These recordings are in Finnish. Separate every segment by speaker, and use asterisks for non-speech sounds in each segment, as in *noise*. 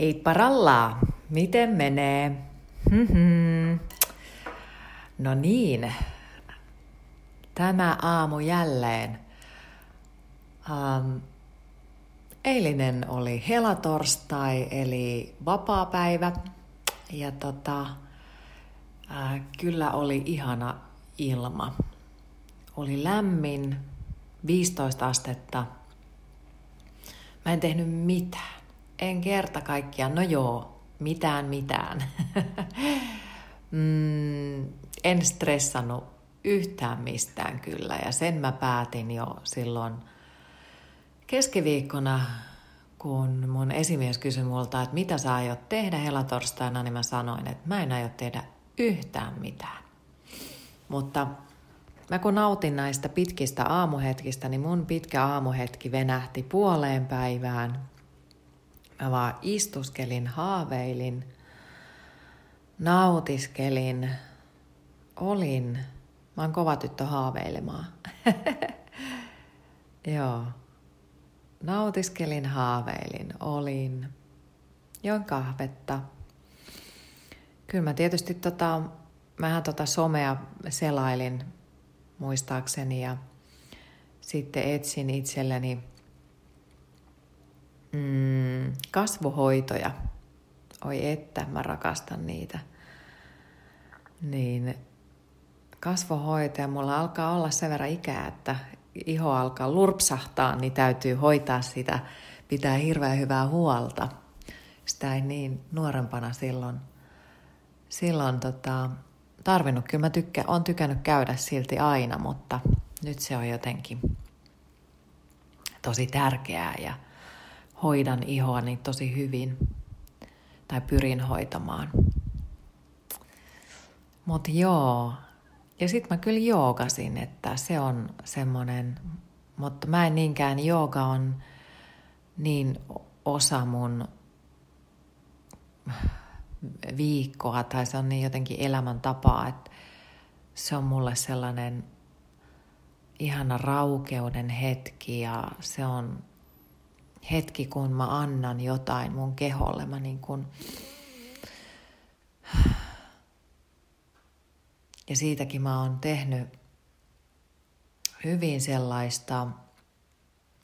Speaker 1: Hei parallaa, miten menee? No niin, tämä aamu jälleen. Um, eilinen oli helatorstai eli vapaapäivä ja tota, äh, kyllä oli ihana ilma. Oli lämmin, 15 astetta. Mä en tehnyt mitään en kerta kaikkiaan, no joo, mitään mitään. *laughs* mm, en stressannut yhtään mistään kyllä ja sen mä päätin jo silloin keskiviikkona, kun mun esimies kysyi multa, että mitä sä aiot tehdä helatorstaina, niin mä sanoin, että mä en aio tehdä yhtään mitään. Mutta mä kun nautin näistä pitkistä aamuhetkistä, niin mun pitkä aamuhetki venähti puoleen päivään Mä vaan istuskelin, haaveilin, nautiskelin, olin. Mä oon kova tyttö haaveilemaan. *laughs* Joo. Nautiskelin, haaveilin, olin. Join kahvetta. Kyllä mä tietysti tota, mähän tota somea selailin muistaakseni ja sitten etsin itselleni mm, kasvohoitoja. Oi että, mä rakastan niitä. Niin kasvohoitoja, mulla alkaa olla sen verran ikää, että iho alkaa lurpsahtaa, niin täytyy hoitaa sitä, pitää hirveän hyvää huolta. Sitä ei niin nuorempana silloin, silloin tota, tarvinnut. Kyllä mä tykkä, on tykännyt käydä silti aina, mutta nyt se on jotenkin tosi tärkeää ja hoidan ihoani tosi hyvin tai pyrin hoitamaan. Mutta joo, ja sitten mä kyllä joogasin, että se on semmoinen, mutta mä en niinkään, jooga on niin osa mun viikkoa tai se on niin jotenkin elämäntapaa, että se on mulle sellainen ihana raukeuden hetki ja se on hetki, kun mä annan jotain mun keholle. Mä niin kun... Ja siitäkin mä oon tehnyt hyvin sellaista,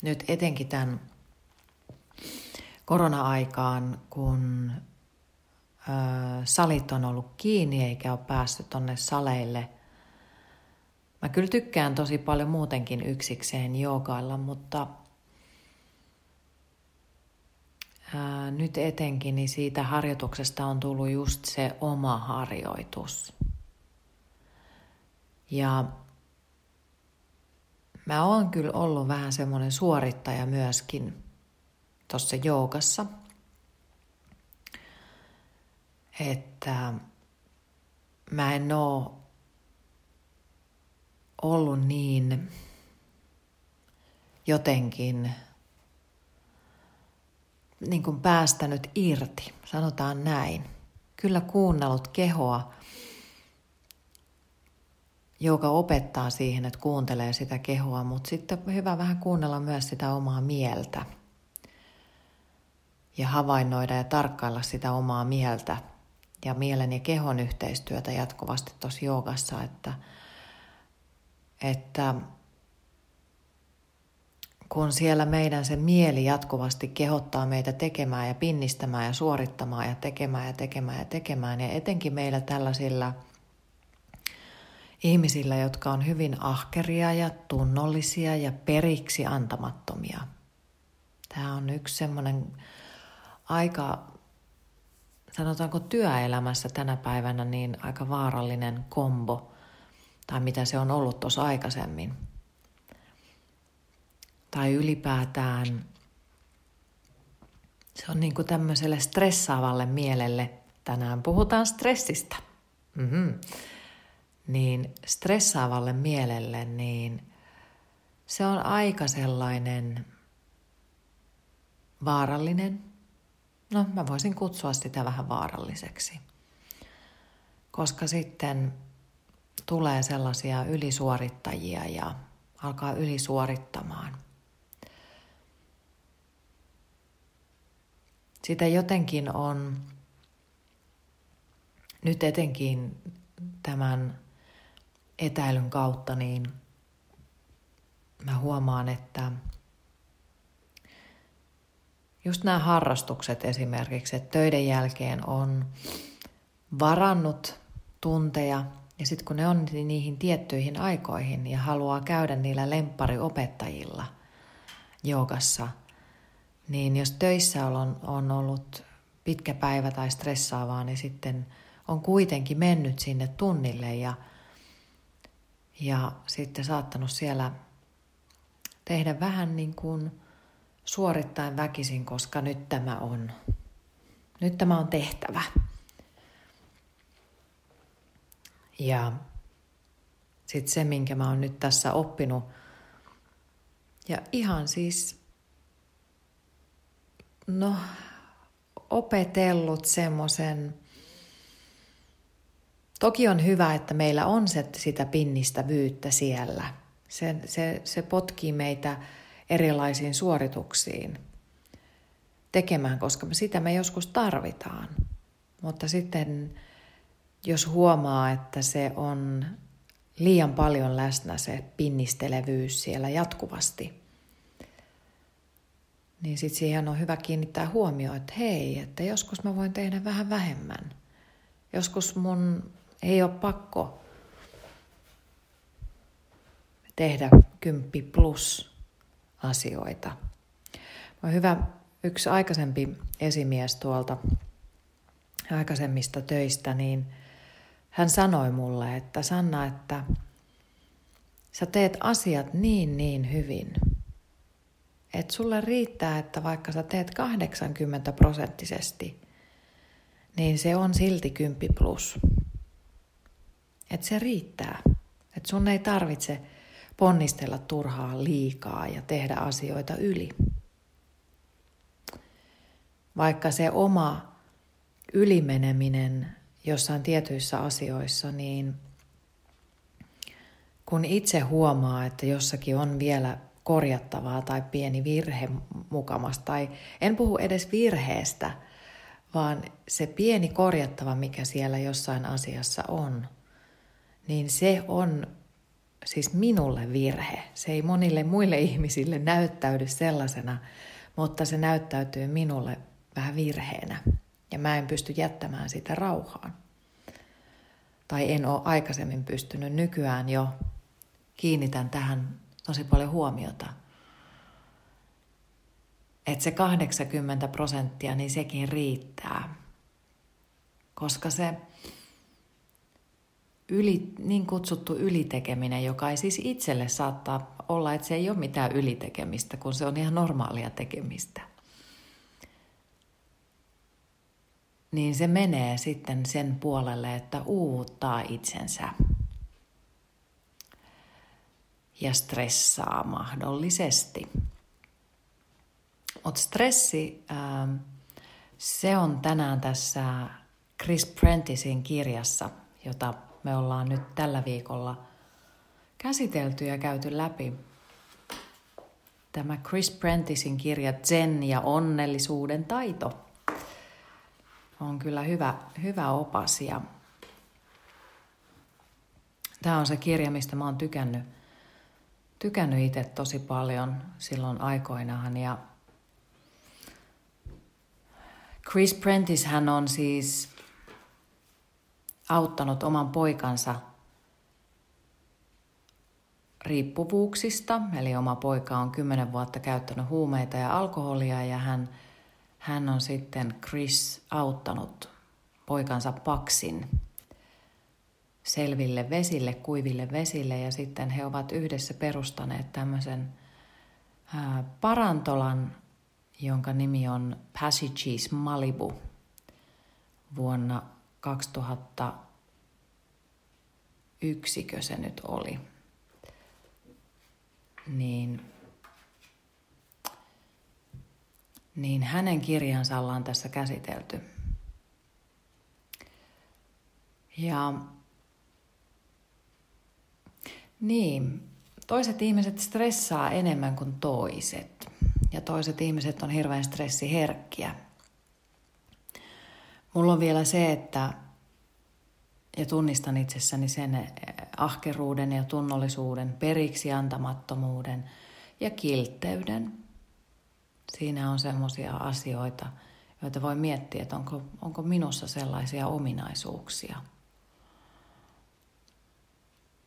Speaker 1: nyt etenkin tämän korona-aikaan, kun ö, salit on ollut kiinni eikä ole päässyt tonne saleille. Mä kyllä tykkään tosi paljon muutenkin yksikseen joogailla, mutta ää, nyt etenkin, niin siitä harjoituksesta on tullut just se oma harjoitus. Ja mä oon kyllä ollut vähän semmoinen suorittaja myöskin tuossa joogassa, että mä en oo ollut niin jotenkin niin kuin päästänyt irti, sanotaan näin. Kyllä kuunnellut kehoa, joka opettaa siihen, että kuuntelee sitä kehoa, mutta sitten hyvä vähän kuunnella myös sitä omaa mieltä ja havainnoida ja tarkkailla sitä omaa mieltä ja mielen ja kehon yhteistyötä jatkuvasti tuossa joogassa, että, että kun siellä meidän se mieli jatkuvasti kehottaa meitä tekemään ja pinnistämään ja suorittamaan ja tekemään ja tekemään ja tekemään. Ja etenkin meillä tällaisilla ihmisillä, jotka on hyvin ahkeria ja tunnollisia ja periksi antamattomia. Tämä on yksi semmoinen aika, sanotaanko työelämässä tänä päivänä, niin aika vaarallinen kombo, tai mitä se on ollut tuossa aikaisemmin – tai ylipäätään se on niin kuin tämmöiselle stressaavalle mielelle, tänään puhutaan stressistä, mm-hmm. niin stressaavalle mielelle, niin se on aika sellainen vaarallinen. No, mä voisin kutsua sitä vähän vaaralliseksi. Koska sitten tulee sellaisia ylisuorittajia ja alkaa ylisuorittamaan. Sitä jotenkin on nyt etenkin tämän etäilyn kautta, niin mä huomaan, että just nämä harrastukset esimerkiksi, että töiden jälkeen on varannut tunteja ja sitten kun ne on niihin tiettyihin aikoihin ja haluaa käydä niillä lemppariopettajilla joogassa, niin jos töissä on, on ollut pitkä päivä tai stressaavaa, niin sitten on kuitenkin mennyt sinne tunnille ja, ja sitten saattanut siellä tehdä vähän niin kuin suorittaen väkisin, koska nyt tämä on, nyt tämä on tehtävä. Ja sitten se, minkä mä oon nyt tässä oppinut, ja ihan siis, no, opetellut semmoisen, toki on hyvä, että meillä on se, sitä pinnistävyyttä siellä. Se, se, se potkii meitä erilaisiin suorituksiin tekemään, koska sitä me joskus tarvitaan. Mutta sitten jos huomaa, että se on liian paljon läsnä se pinnistelevyys siellä jatkuvasti, niin sitten siihen on hyvä kiinnittää huomioon, että hei, että joskus mä voin tehdä vähän vähemmän. Joskus mun ei ole pakko tehdä kymppi plus asioita. On hyvä yksi aikaisempi esimies tuolta aikaisemmista töistä, niin hän sanoi mulle, että Sanna, että sä teet asiat niin niin hyvin, että sulle riittää, että vaikka sä teet 80 prosenttisesti, niin se on silti 10 plus. Että se riittää. Että sun ei tarvitse ponnistella turhaa liikaa ja tehdä asioita yli. Vaikka se oma ylimeneminen jossain tietyissä asioissa, niin kun itse huomaa, että jossakin on vielä korjattavaa tai pieni virhe mukamassa, tai en puhu edes virheestä, vaan se pieni korjattava, mikä siellä jossain asiassa on, niin se on siis minulle virhe. Se ei monille muille ihmisille näyttäydy sellaisena, mutta se näyttäytyy minulle vähän virheenä. Ja mä en pysty jättämään sitä rauhaan. Tai en ole aikaisemmin pystynyt. Nykyään jo kiinnitän tähän tosi paljon huomiota. Että se 80 prosenttia, niin sekin riittää. Koska se yli, niin kutsuttu ylitekeminen, joka ei siis itselle saattaa olla, että se ei ole mitään ylitekemistä, kun se on ihan normaalia tekemistä. Niin se menee sitten sen puolelle, että uuvuttaa itsensä ja stressaa mahdollisesti. Mutta stressi, ähm, se on tänään tässä Chris Prenticein kirjassa, jota me ollaan nyt tällä viikolla käsitelty ja käyty läpi. Tämä Chris Prenticein kirja Zen ja onnellisuuden taito on kyllä hyvä, hyvä opas ja tämä on se kirja, mistä mä oon tykännyt, tykännyt itse tosi paljon silloin aikoinaan ja Chris Prentice hän on siis auttanut oman poikansa riippuvuuksista. Eli oma poika on kymmenen vuotta käyttänyt huumeita ja alkoholia ja hän, hän on sitten Chris auttanut poikansa Paksin selville vesille, kuiville vesille ja sitten he ovat yhdessä perustaneet tämmöisen parantolan, jonka nimi on Passages Malibu vuonna 2001 se nyt oli, niin, niin hänen kirjansa ollaan tässä käsitelty. Ja niin, toiset ihmiset stressaa enemmän kuin toiset. Ja toiset ihmiset on hirveän stressiherkkiä. Mulla on vielä se, että ja tunnistan itsessäni sen ahkeruuden ja tunnollisuuden, periksi antamattomuuden ja kiltteyden. Siinä on semmoisia asioita, joita voi miettiä, että onko, onko minussa sellaisia ominaisuuksia.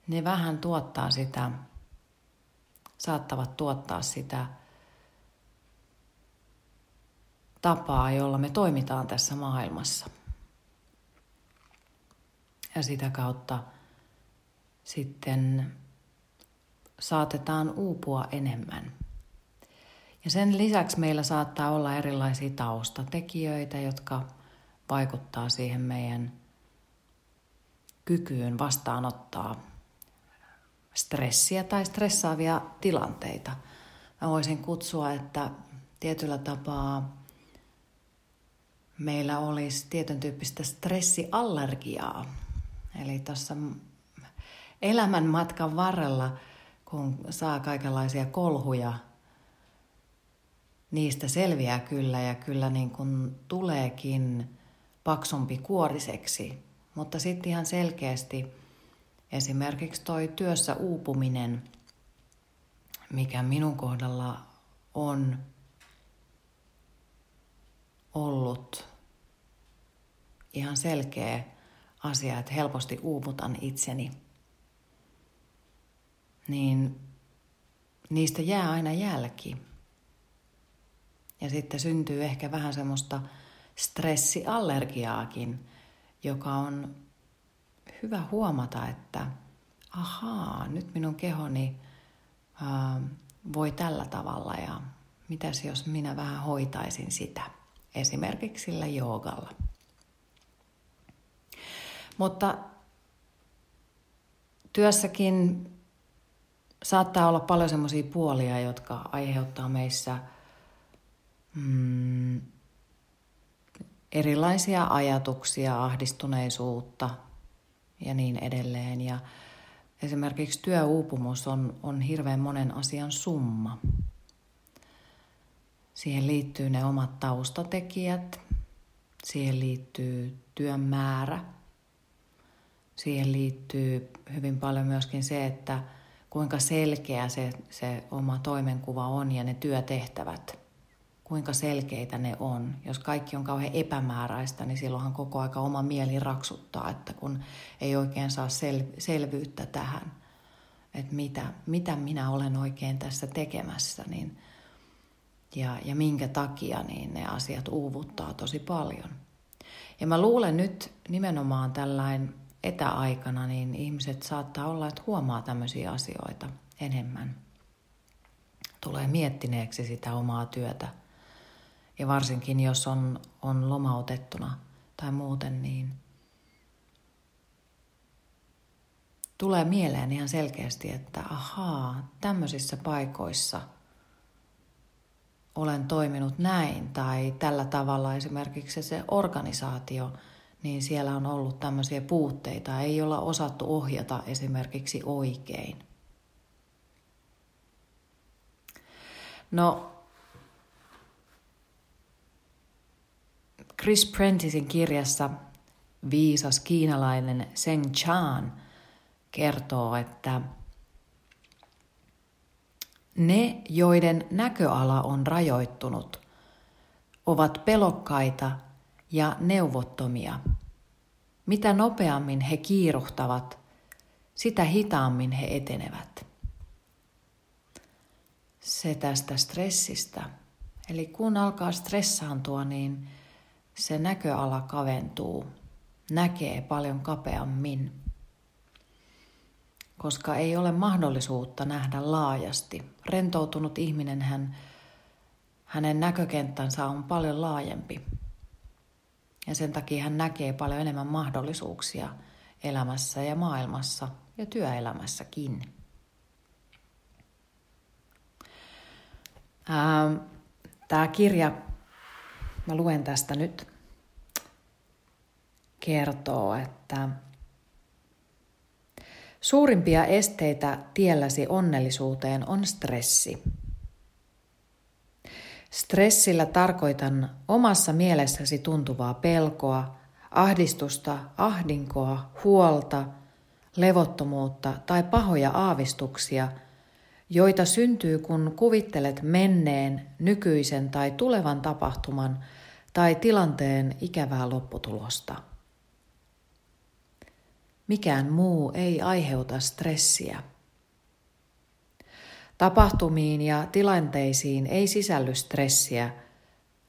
Speaker 1: Ne vähän tuottaa sitä, saattavat tuottaa sitä tapaa, jolla me toimitaan tässä maailmassa. Ja sitä kautta sitten saatetaan uupua enemmän. Ja sen lisäksi meillä saattaa olla erilaisia taustatekijöitä, jotka vaikuttaa siihen meidän kykyyn vastaanottaa stressiä tai stressaavia tilanteita. Mä voisin kutsua, että tietyllä tapaa meillä olisi tietyn tyyppistä stressiallergiaa. Eli tuossa elämän matkan varrella, kun saa kaikenlaisia kolhuja, niistä selviää kyllä ja kyllä niin kuin tuleekin paksumpi kuoriseksi. Mutta sitten ihan selkeästi esimerkiksi toi työssä uupuminen, mikä minun kohdalla on ollut ihan selkeä asia, että helposti uuvutan itseni, niin niistä jää aina jälki. Ja sitten syntyy ehkä vähän semmoista stressiallergiaakin, joka on hyvä huomata, että ahaa, nyt minun kehoni ää, voi tällä tavalla ja mitäs jos minä vähän hoitaisin sitä, esimerkiksi sillä joogalla. Mutta työssäkin saattaa olla paljon sellaisia puolia, jotka aiheuttaa meissä mm, erilaisia ajatuksia, ahdistuneisuutta ja niin edelleen. Ja esimerkiksi työuupumus on, on hirveän monen asian summa. Siihen liittyy ne omat taustatekijät, siihen liittyy työn määrä – siihen liittyy hyvin paljon myöskin se, että kuinka selkeä se, se oma toimenkuva on ja ne työtehtävät. Kuinka selkeitä ne on. Jos kaikki on kauhean epämääräistä, niin silloinhan koko aika oma mieli raksuttaa, että kun ei oikein saa sel, selvyyttä tähän, että mitä, mitä minä olen oikein tässä tekemässä, niin, ja, ja minkä takia, niin ne asiat uuvuttaa tosi paljon. Ja mä luulen nyt nimenomaan tällainen etäaikana, niin ihmiset saattaa olla, että huomaa tämmöisiä asioita enemmän. Tulee miettineeksi sitä omaa työtä. Ja varsinkin jos on, on lomautettuna tai muuten, niin tulee mieleen ihan selkeästi, että ahaa, tämmöisissä paikoissa olen toiminut näin tai tällä tavalla esimerkiksi se organisaatio – niin siellä on ollut tämmöisiä puutteita, ei olla osattu ohjata esimerkiksi oikein. No, Chris Prenticein kirjassa viisas kiinalainen Seng Chan kertoo, että ne, joiden näköala on rajoittunut, ovat pelokkaita ja neuvottomia. Mitä nopeammin he kiiruhtavat, sitä hitaammin he etenevät. Se tästä stressistä. Eli kun alkaa stressaantua, niin se näköala kaventuu, näkee paljon kapeammin, koska ei ole mahdollisuutta nähdä laajasti. Rentoutunut ihminen, hän, hänen näkökenttänsä on paljon laajempi ja sen takia hän näkee paljon enemmän mahdollisuuksia elämässä ja maailmassa ja työelämässäkin. Tämä kirja, mä luen tästä nyt, kertoo, että suurimpia esteitä tielläsi onnellisuuteen on stressi. Stressillä tarkoitan omassa mielessäsi tuntuvaa pelkoa, ahdistusta, ahdinkoa, huolta, levottomuutta tai pahoja aavistuksia, joita syntyy kun kuvittelet menneen, nykyisen tai tulevan tapahtuman tai tilanteen ikävää lopputulosta. Mikään muu ei aiheuta stressiä. Tapahtumiin ja tilanteisiin ei sisälly stressiä,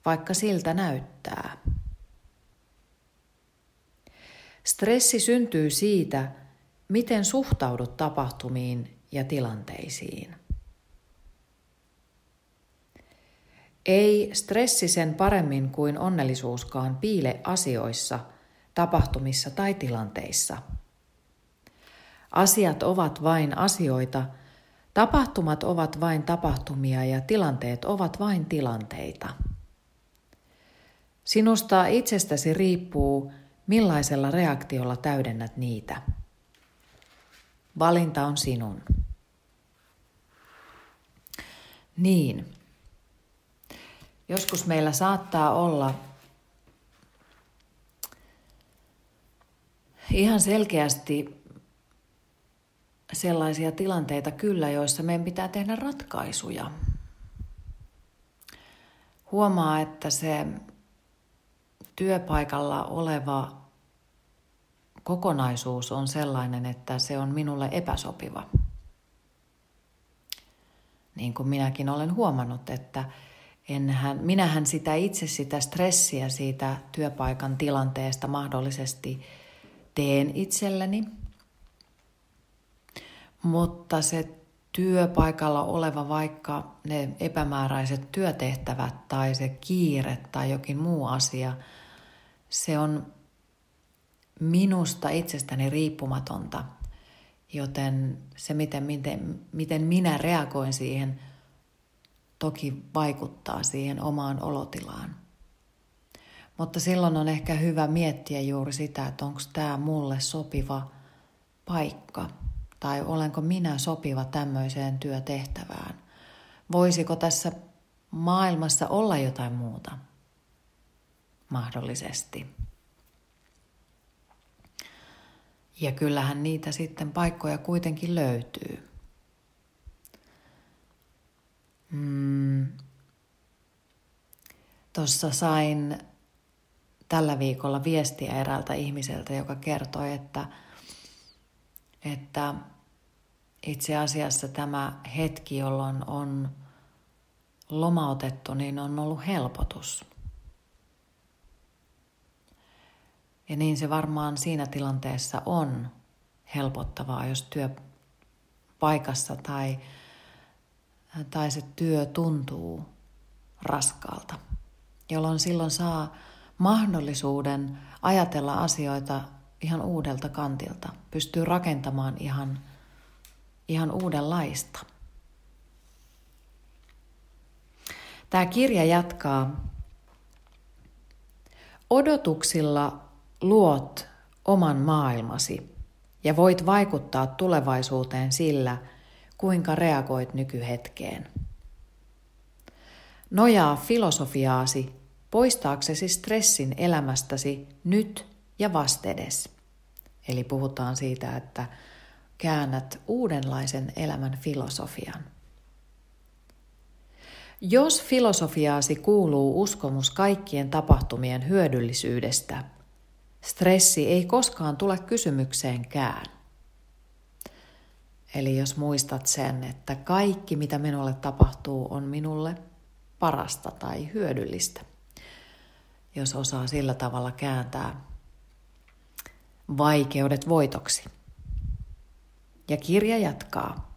Speaker 1: vaikka siltä näyttää. Stressi syntyy siitä, miten suhtaudut tapahtumiin ja tilanteisiin. Ei stressi sen paremmin kuin onnellisuuskaan piile asioissa, tapahtumissa tai tilanteissa. Asiat ovat vain asioita, tapahtumat ovat vain tapahtumia ja tilanteet ovat vain tilanteita. Sinusta itsestäsi riippuu, millaisella reaktiolla täydennät niitä. Valinta on sinun. Niin. Joskus meillä saattaa olla ihan selkeästi sellaisia tilanteita kyllä, joissa meidän pitää tehdä ratkaisuja. Huomaa, että se työpaikalla oleva kokonaisuus on sellainen, että se on minulle epäsopiva. Niin kuin minäkin olen huomannut, että enhän, minähän sitä itse sitä stressiä siitä työpaikan tilanteesta mahdollisesti teen itselleni. Mutta se työpaikalla oleva vaikka ne epämääräiset työtehtävät tai se kiire tai jokin muu asia, se on minusta itsestäni riippumatonta. Joten se, miten, miten, miten minä reagoin siihen, toki vaikuttaa siihen omaan olotilaan. Mutta silloin on ehkä hyvä miettiä juuri sitä, että onko tämä mulle sopiva paikka tai olenko minä sopiva tämmöiseen työtehtävään. Voisiko tässä maailmassa olla jotain muuta? Mahdollisesti. Ja kyllähän niitä sitten paikkoja kuitenkin löytyy. Mm. Tuossa sain tällä viikolla viestiä eräältä ihmiseltä, joka kertoi, että, että itse asiassa tämä hetki, jolloin on lomautettu, niin on ollut helpotus. Ja niin se varmaan siinä tilanteessa on helpottavaa, jos työpaikassa tai, tai se työ tuntuu raskaalta, jolloin silloin saa mahdollisuuden ajatella asioita ihan uudelta kantilta, pystyy rakentamaan ihan, ihan uudenlaista. Tämä kirja jatkaa. Odotuksilla luot oman maailmasi ja voit vaikuttaa tulevaisuuteen sillä, kuinka reagoit nykyhetkeen. Nojaa filosofiaasi poistaaksesi stressin elämästäsi nyt ja vastedes. Eli puhutaan siitä, että käännät uudenlaisen elämän filosofian. Jos filosofiaasi kuuluu uskomus kaikkien tapahtumien hyödyllisyydestä – Stressi ei koskaan tule kysymykseenkään. Eli jos muistat sen, että kaikki mitä minulle tapahtuu on minulle parasta tai hyödyllistä. Jos osaa sillä tavalla kääntää vaikeudet voitoksi. Ja kirja jatkaa.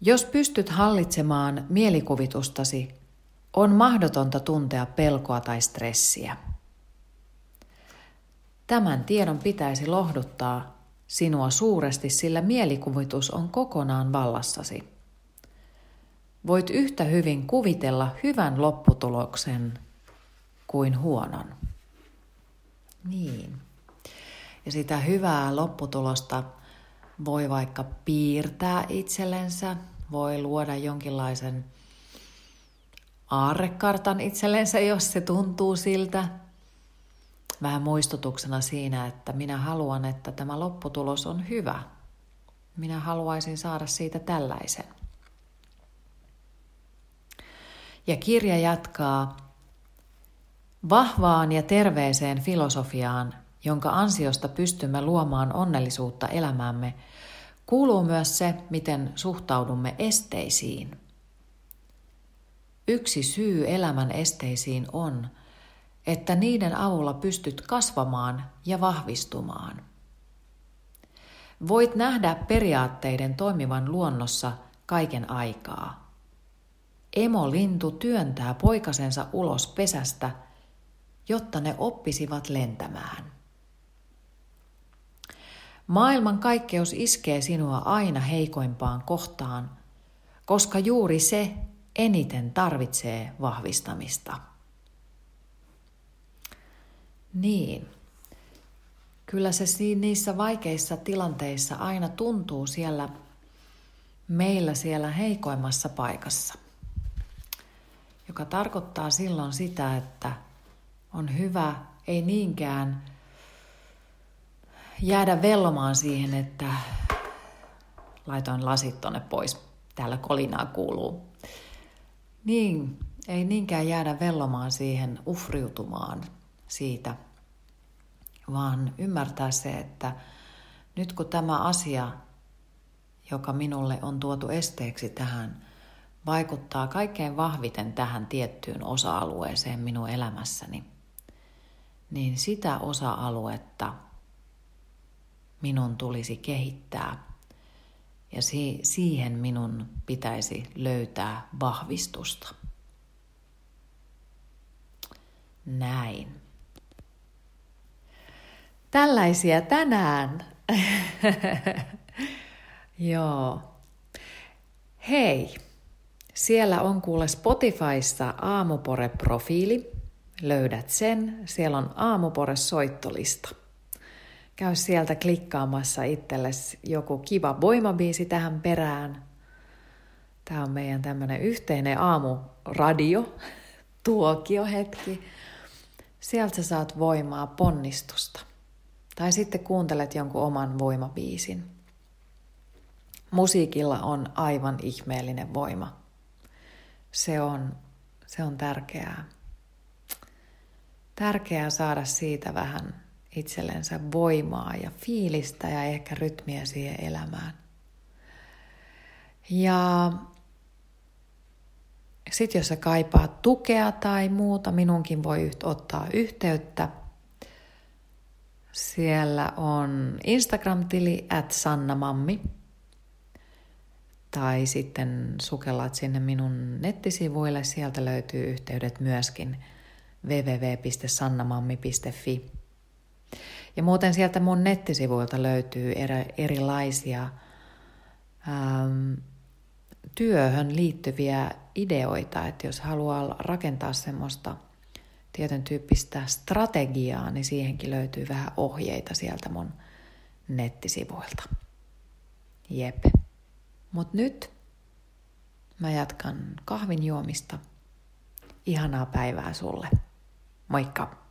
Speaker 1: Jos pystyt hallitsemaan mielikuvitustasi, on mahdotonta tuntea pelkoa tai stressiä. Tämän tiedon pitäisi lohduttaa sinua suuresti, sillä mielikuvitus on kokonaan vallassasi. Voit yhtä hyvin kuvitella hyvän lopputuloksen kuin huonon. Niin. Ja sitä hyvää lopputulosta voi vaikka piirtää itsellensä, voi luoda jonkinlaisen aarrekartan itsellensä, jos se tuntuu siltä. Vähän muistutuksena siinä, että minä haluan, että tämä lopputulos on hyvä. Minä haluaisin saada siitä tällaisen. Ja kirja jatkaa vahvaan ja terveeseen filosofiaan, jonka ansiosta pystymme luomaan onnellisuutta elämäämme, kuuluu myös se, miten suhtaudumme esteisiin. Yksi syy elämän esteisiin on, että niiden avulla pystyt kasvamaan ja vahvistumaan. Voit nähdä periaatteiden toimivan luonnossa kaiken aikaa. Emo-lintu työntää poikasensa ulos pesästä, jotta ne oppisivat lentämään. Maailman kaikkeus iskee sinua aina heikoimpaan kohtaan, koska juuri se eniten tarvitsee vahvistamista. Niin. Kyllä se niissä vaikeissa tilanteissa aina tuntuu siellä meillä siellä heikoimmassa paikassa. Joka tarkoittaa silloin sitä, että on hyvä ei niinkään jäädä vellomaan siihen, että laitoin lasit tonne pois. Täällä kolinaa kuuluu. Niin, ei niinkään jäädä vellomaan siihen ufriutumaan siitä, vaan ymmärtää se, että nyt kun tämä asia, joka minulle on tuotu esteeksi tähän, vaikuttaa kaikkein vahviten tähän tiettyyn osa-alueeseen minun elämässäni, niin sitä osa-aluetta minun tulisi kehittää ja siihen minun pitäisi löytää vahvistusta. Näin. Tällaisia tänään. *laughs* Joo. Hei, siellä on kuule Spotifyssa Aamupore-profiili. Löydät sen. Siellä on Aamupore-soittolista käy sieltä klikkaamassa itsellesi joku kiva voimabiisi tähän perään. Tämä on meidän tämmöinen yhteinen aamuradio, *laughs* tuokiohetki. Sieltä sä saat voimaa, ponnistusta. Tai sitten kuuntelet jonkun oman voimabiisin. Musiikilla on aivan ihmeellinen voima. Se on, se on tärkeää. Tärkeää saada siitä vähän itsellensä voimaa ja fiilistä ja ehkä rytmiä siihen elämään. Ja sitten jos sä kaipaat tukea tai muuta, minunkin voi ottaa yhteyttä. Siellä on Instagram-tili at sannamammi. Tai sitten sukellaat sinne minun nettisivuille, sieltä löytyy yhteydet myöskin www.sannamammi.fi. Ja muuten sieltä mun nettisivuilta löytyy erilaisia ähm, työhön liittyviä ideoita, että jos haluaa rakentaa semmoista tietyn tyyppistä strategiaa, niin siihenkin löytyy vähän ohjeita sieltä mun nettisivuilta. Jep. Mut nyt mä jatkan kahvin juomista. Ihanaa päivää sulle. Moikka!